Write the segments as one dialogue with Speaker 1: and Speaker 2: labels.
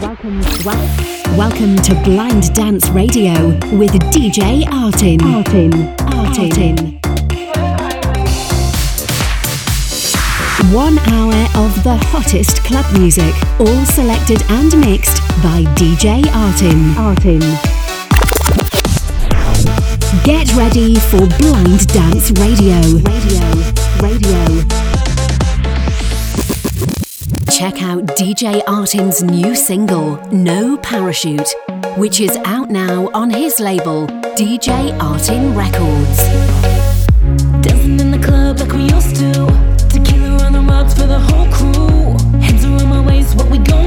Speaker 1: Welcome, well, welcome to Blind Dance Radio with DJ Artin. Artin. Artin. One hour of the hottest club music, all selected and mixed by DJ Artin. Artin. Get ready for Blind Dance Radio. Radio. Radio. Check out DJ Artin's new single, No Parachute, which is out now on his label, DJ Artin Records.
Speaker 2: Dancing in the club like we used to. Tequila on the rocks for the whole crew. Hands around my waist, what we gon'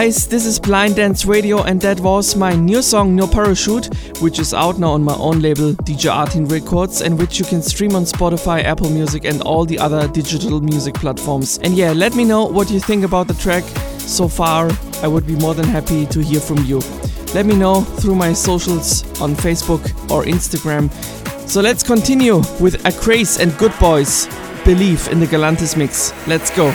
Speaker 3: guys, this is Blind Dance Radio, and that was my new song No Parachute, which is out now on my own label DJ Artin Records, and which you can stream on Spotify, Apple Music, and all the other digital music platforms. And yeah, let me know what you think about the track so far. I would be more than happy to hear from you. Let me know through my socials on Facebook or Instagram. So let's continue with Acraze and Good Boys. Believe in the Galantis mix. Let's go.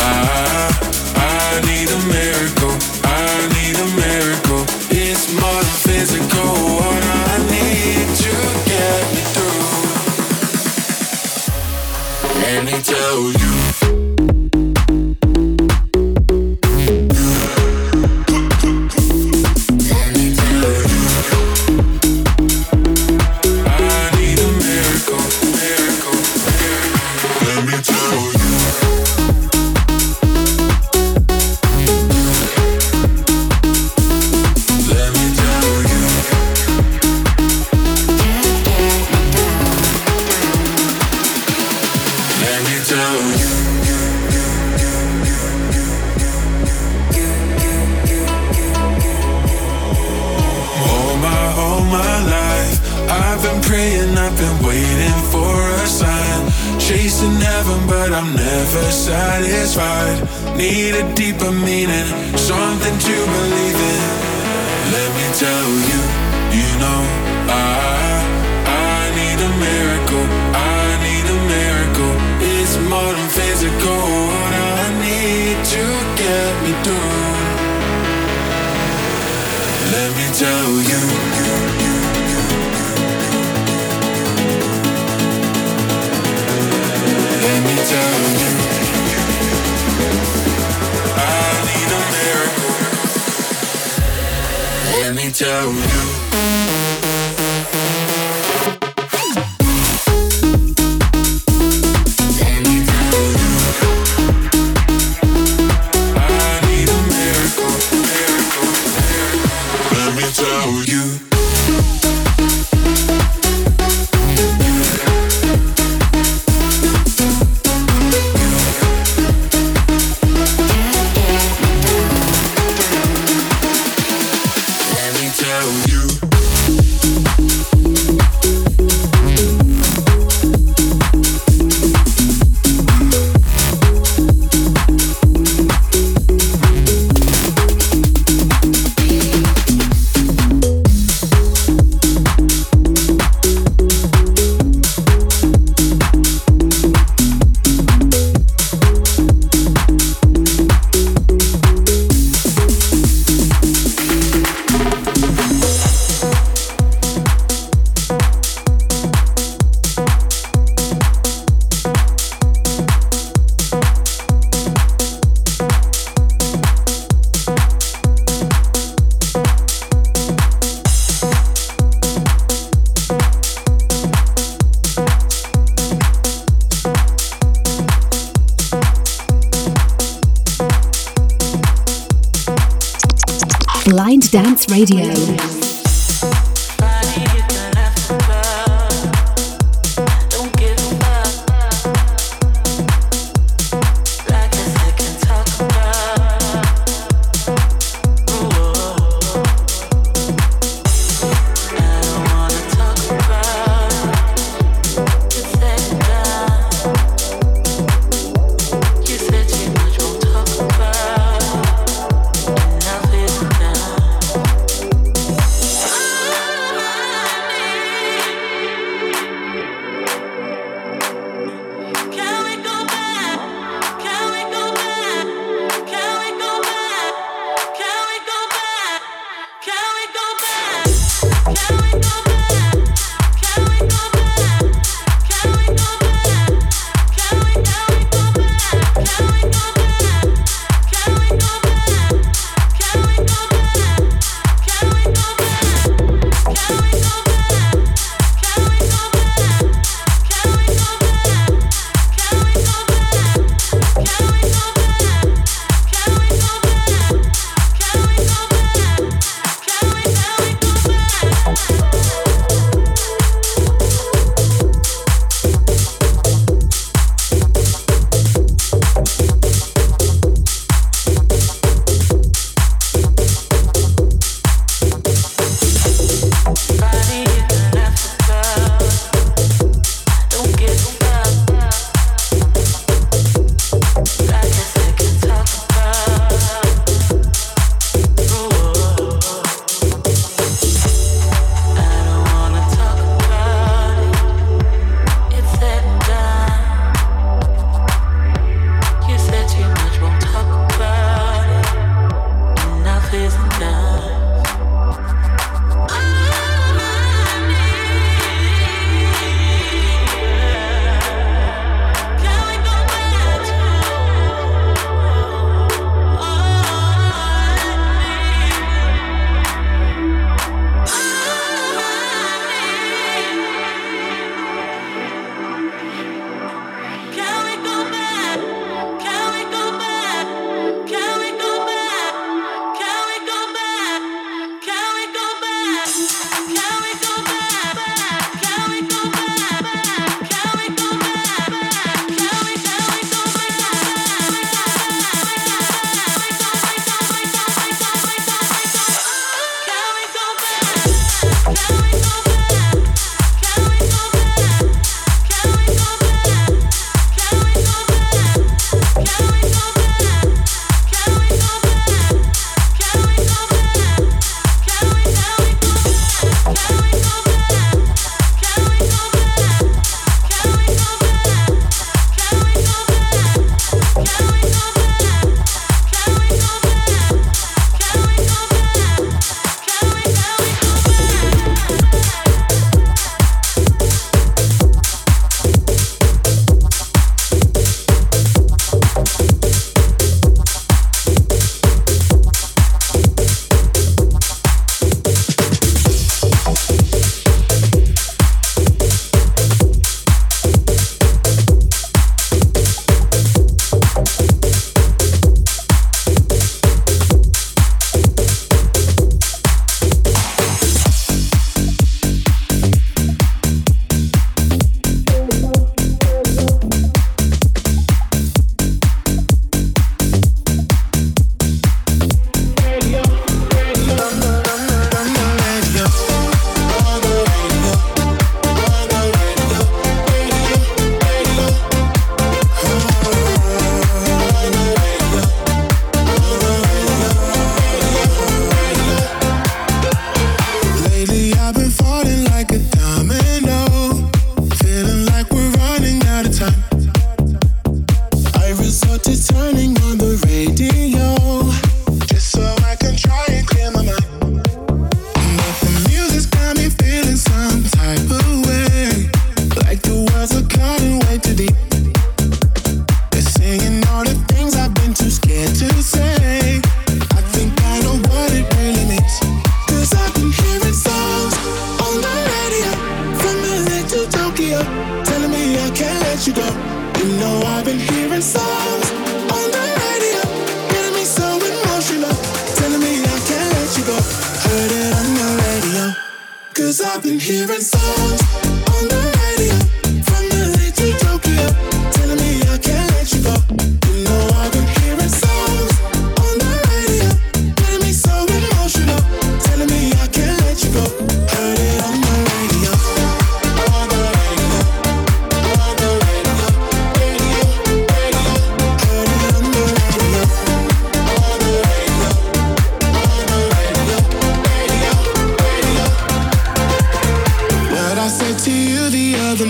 Speaker 4: I I need a miracle, I need a miracle. It's more what I need to get me through. Let me tell you. Let me tell you.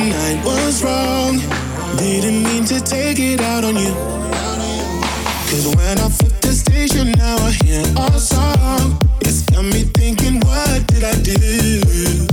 Speaker 4: night was wrong. Didn't mean to take it out on you. Cause when I flip the station, now I hear our song. It's got me thinking, what did I
Speaker 2: do?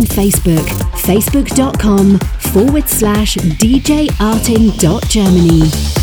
Speaker 1: on Facebook, facebook.com forward slash
Speaker 5: djarting.germany.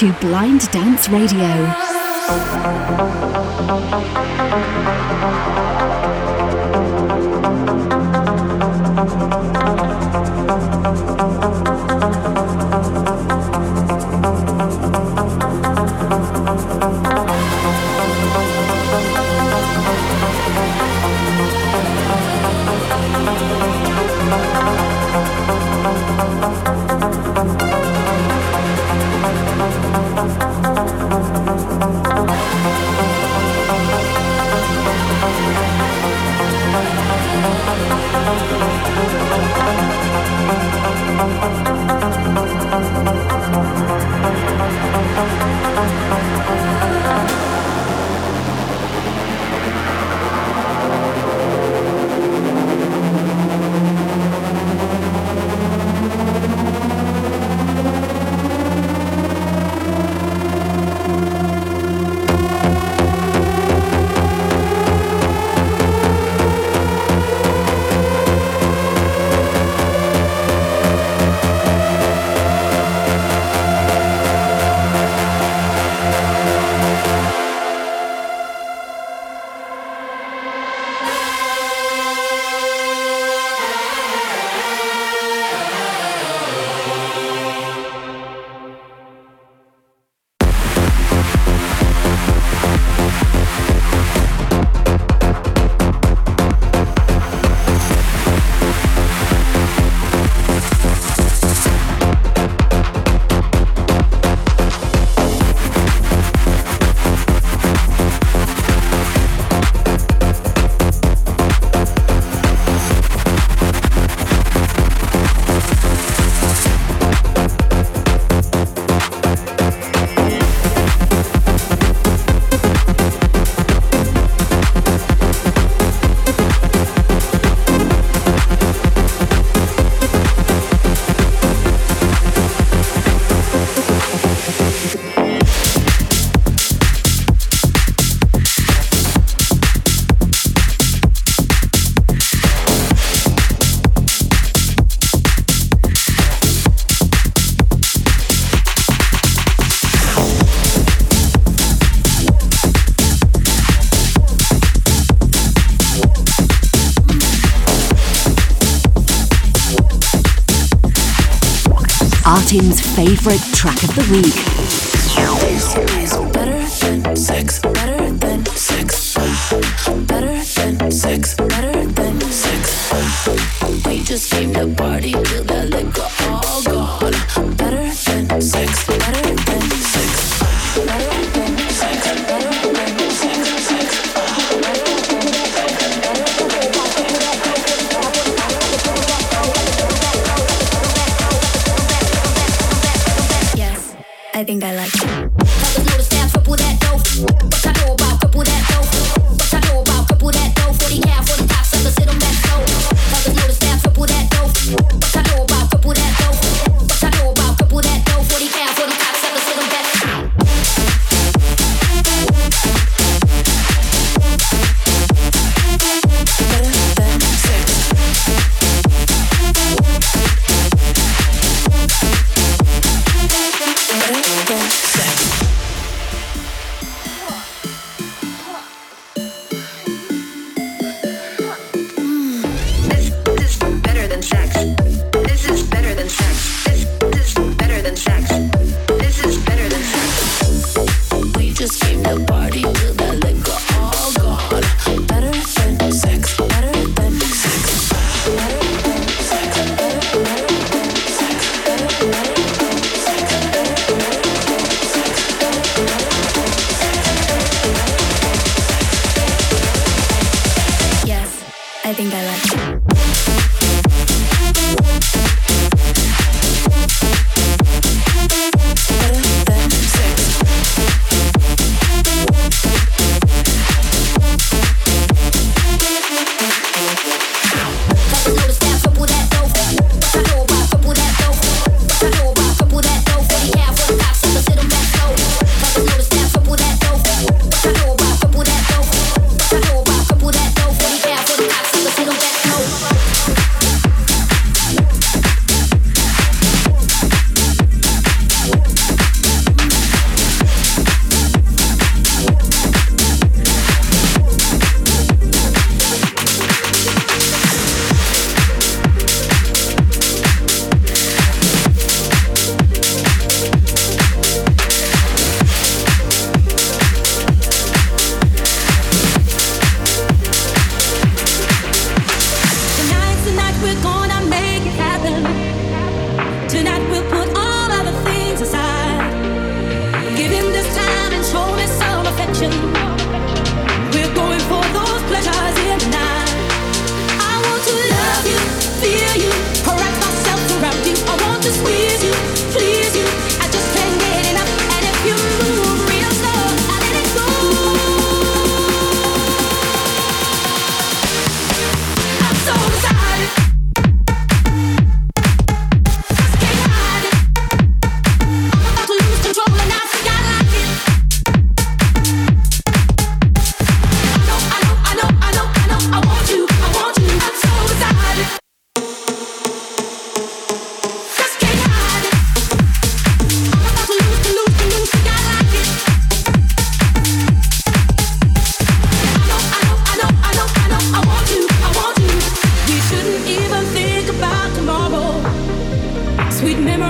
Speaker 5: to Blind Dance Radio. Martin's favourite track of the week.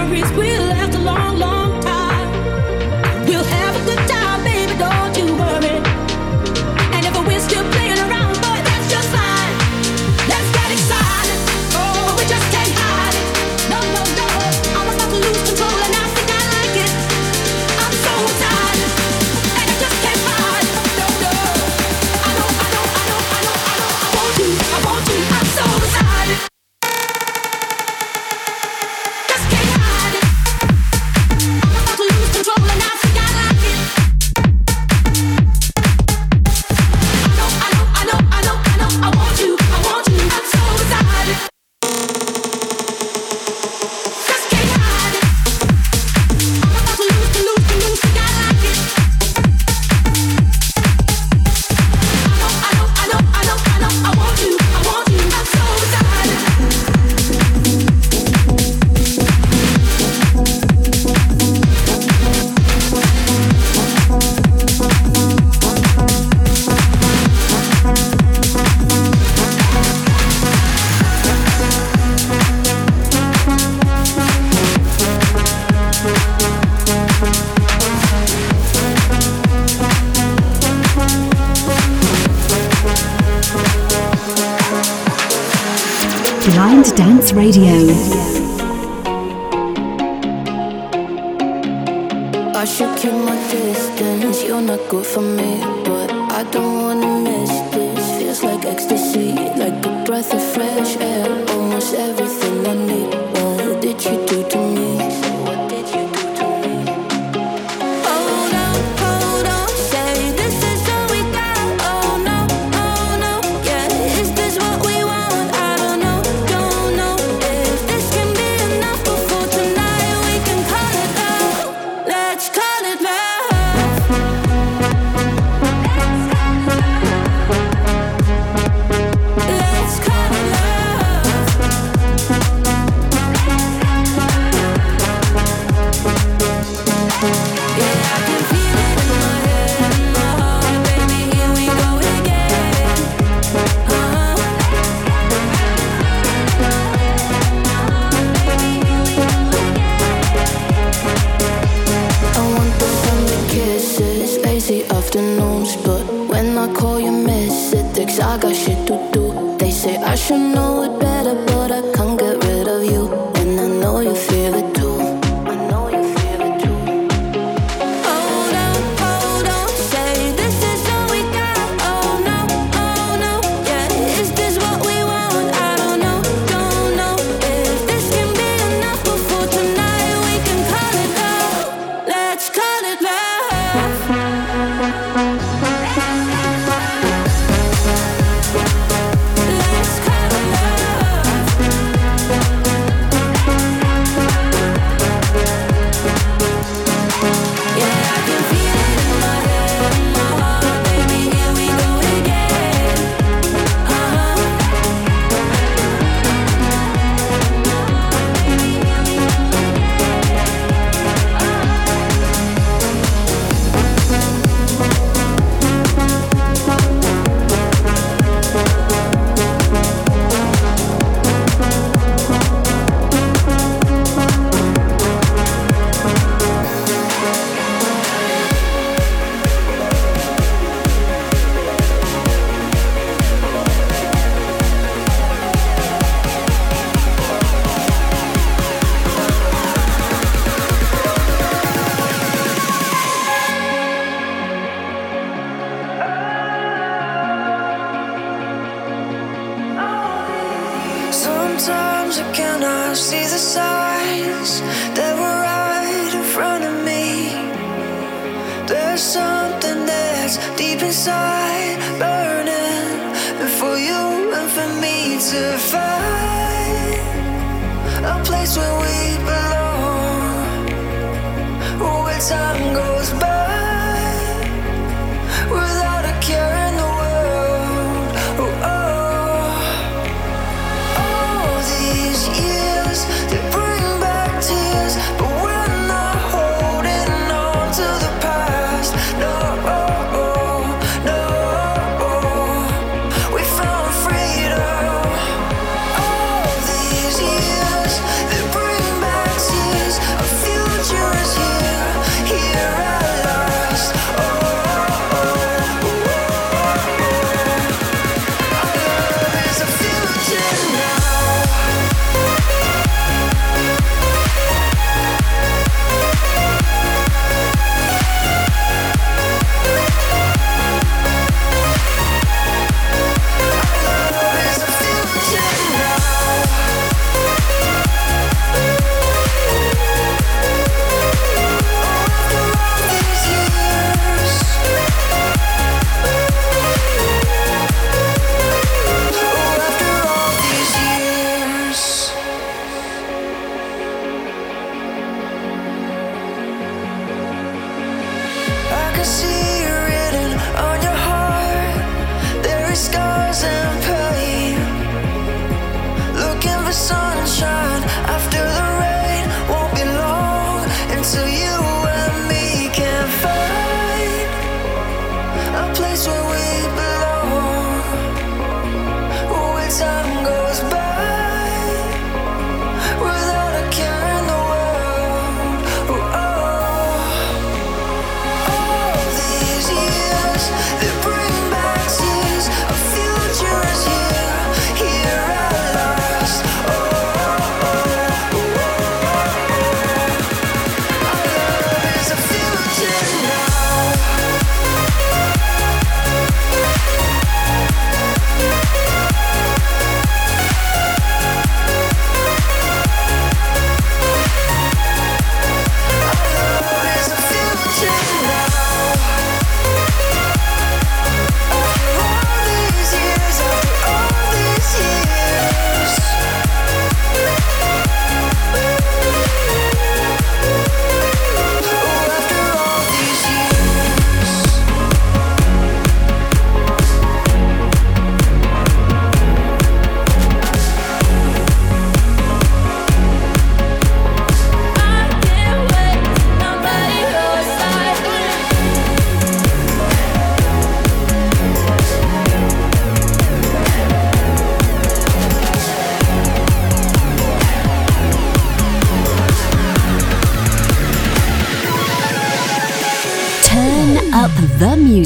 Speaker 2: Let's left it love.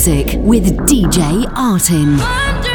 Speaker 2: Music with DJ Artin.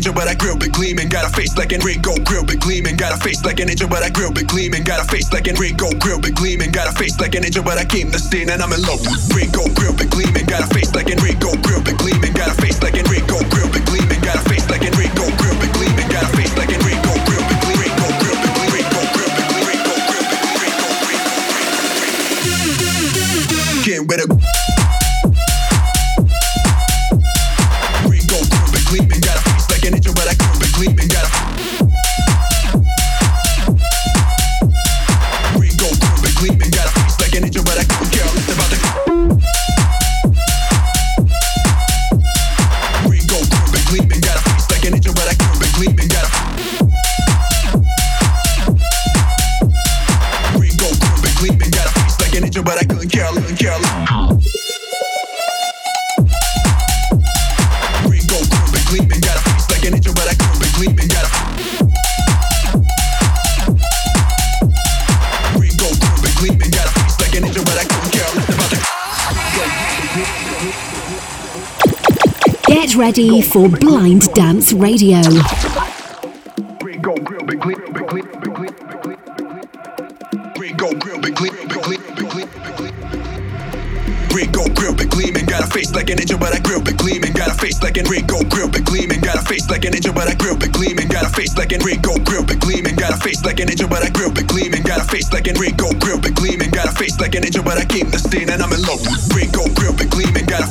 Speaker 6: Face like an angel, but I grill big gleaming. Got a face like an Rico, grill big gleaming. Got a face like an angel, but I grill big gleaming. Got a face like an Rico, grill big gleaming. Got a face like an angel, but I came the scene and I'm in love with Rico, grill big gleaming. Got a face like an Rico, grill big gleaming. Got a face like an Rico, grill big gleaming. Got a face like an Rico, grill big gleaming. Got a face like an Rico, grill big gleaming. Rico, grill big gleaming. Rico, grill big gleaming. Rico, grill big gleaming. Can't wait
Speaker 1: ready for Blind Dance Radio.
Speaker 6: Face like an angel, but I grill gleaming. Got a face like an Rico grill gleaming, got a face like an angel, but I grill gleaming. Got a face like an Rico grill gleaming, got a face like an angel, but I grill gleaming. Got a face like an Rico grill gleaming, got a face like an angel, but I came the scene and I'm in love with Rico grill gleaming. Got a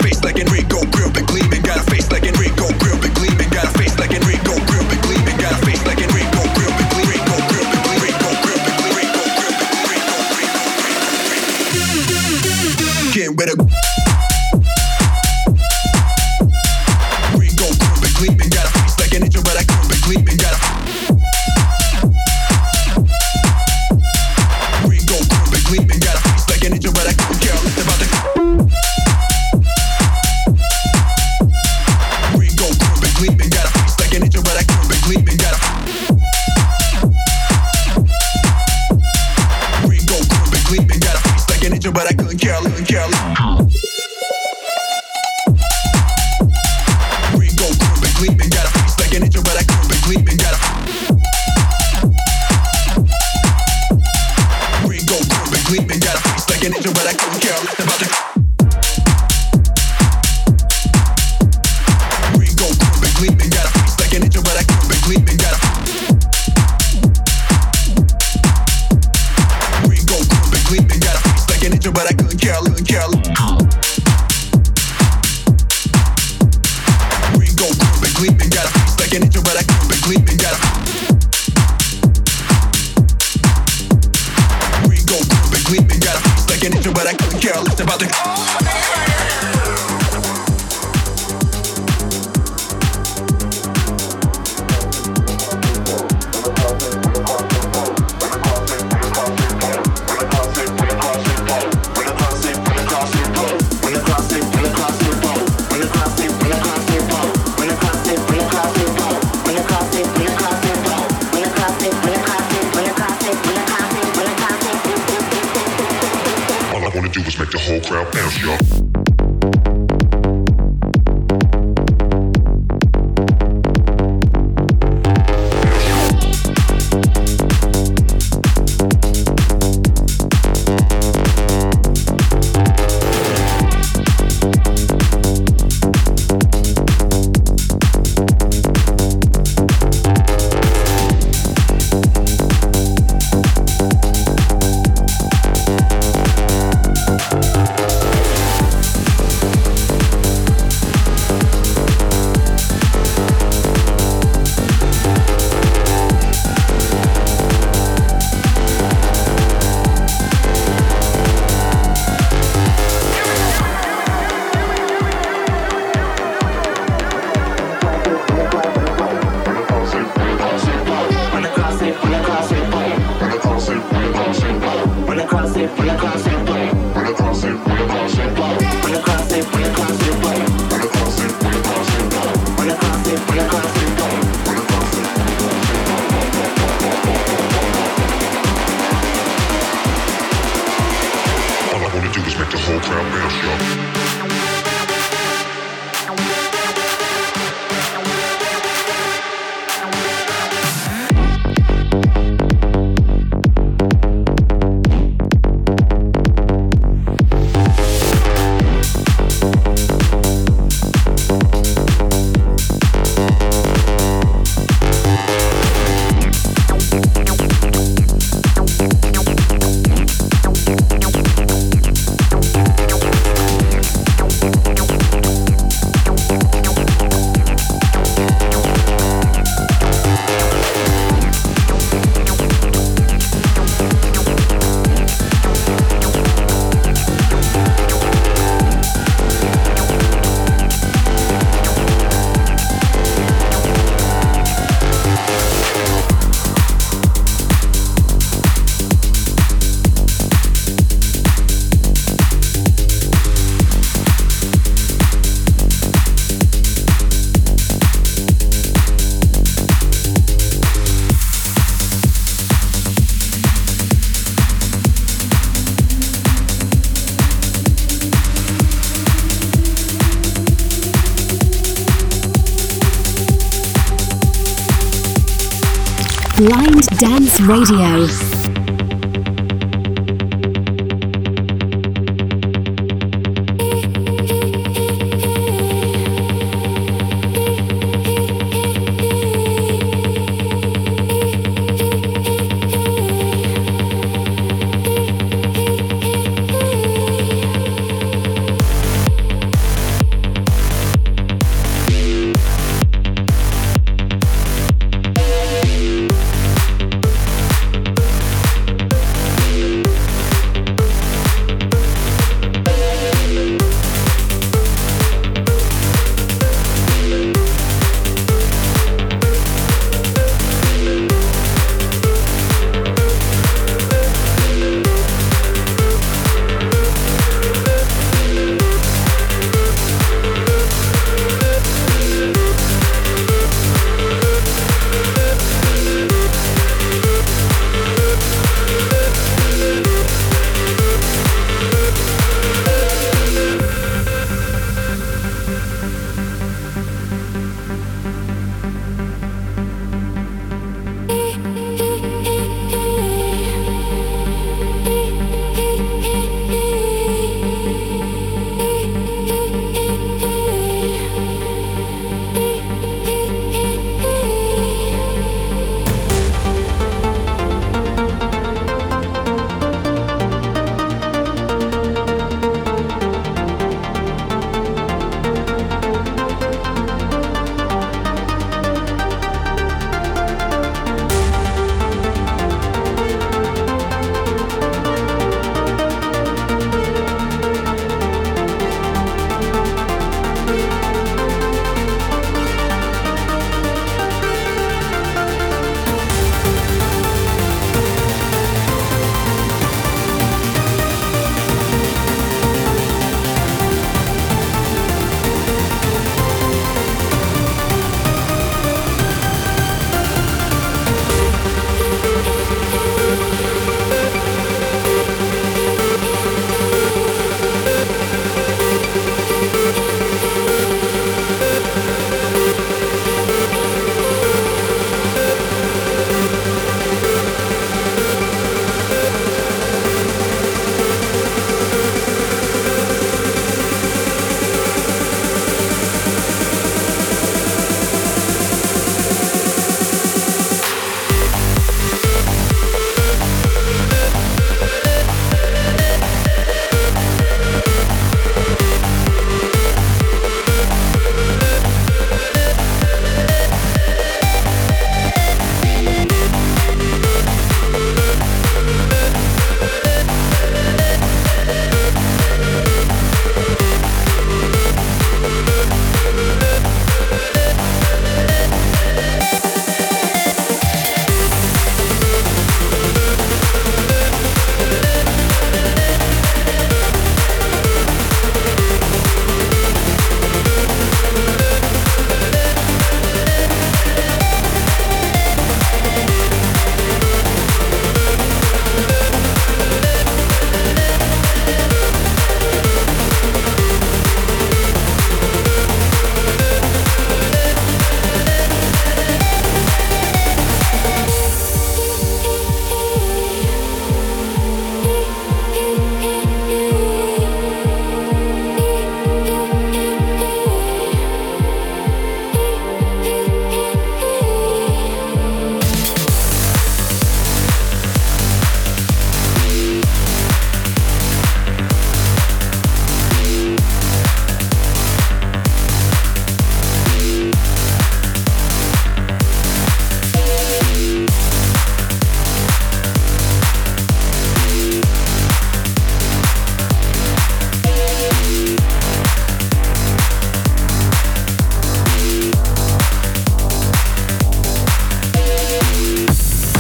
Speaker 1: Dance Radio.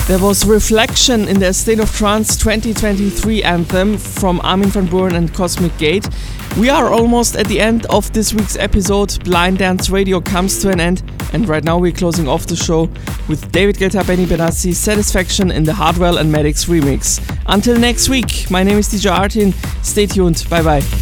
Speaker 3: There was Reflektion in the State of Trance 2023 anthem from Armin van Buuren and Cosmic Gate. We are almost at the end of this week's episode. Blind Dance Radio comes to an end, and right now we're closing off the show with David Guetta, Benny Benassi, Satisfaction in the Hardwell and Maddix remix. Until next week, my name is DJ Artin. Stay tuned. Bye bye.